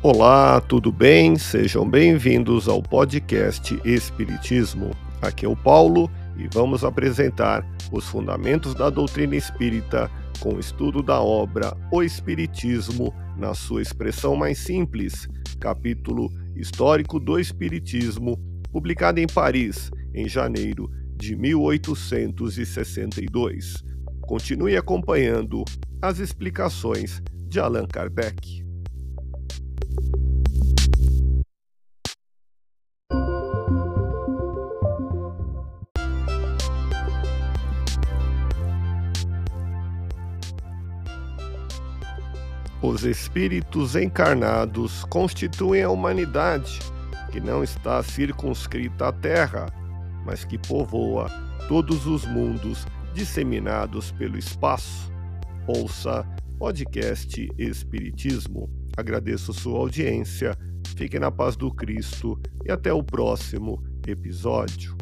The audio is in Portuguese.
Olá, tudo bem? Sejam bem-vindos ao podcast Espiritismo. Aqui é o Paulo e vamos apresentar os fundamentos da doutrina espírita com o estudo da obra O Espiritismo na sua expressão mais simples, capítulo histórico do Espiritismo, publicado em Paris em janeiro de 1862. Continue acompanhando as explicações de Allan Kardec. Os espíritos encarnados constituem a humanidade, que não está circunscrita à Terra, mas que povoa todos os mundos disseminados pelo espaço. Ouça podcast Espiritismo. Agradeço sua audiência, fique na paz do Cristo e até o próximo episódio.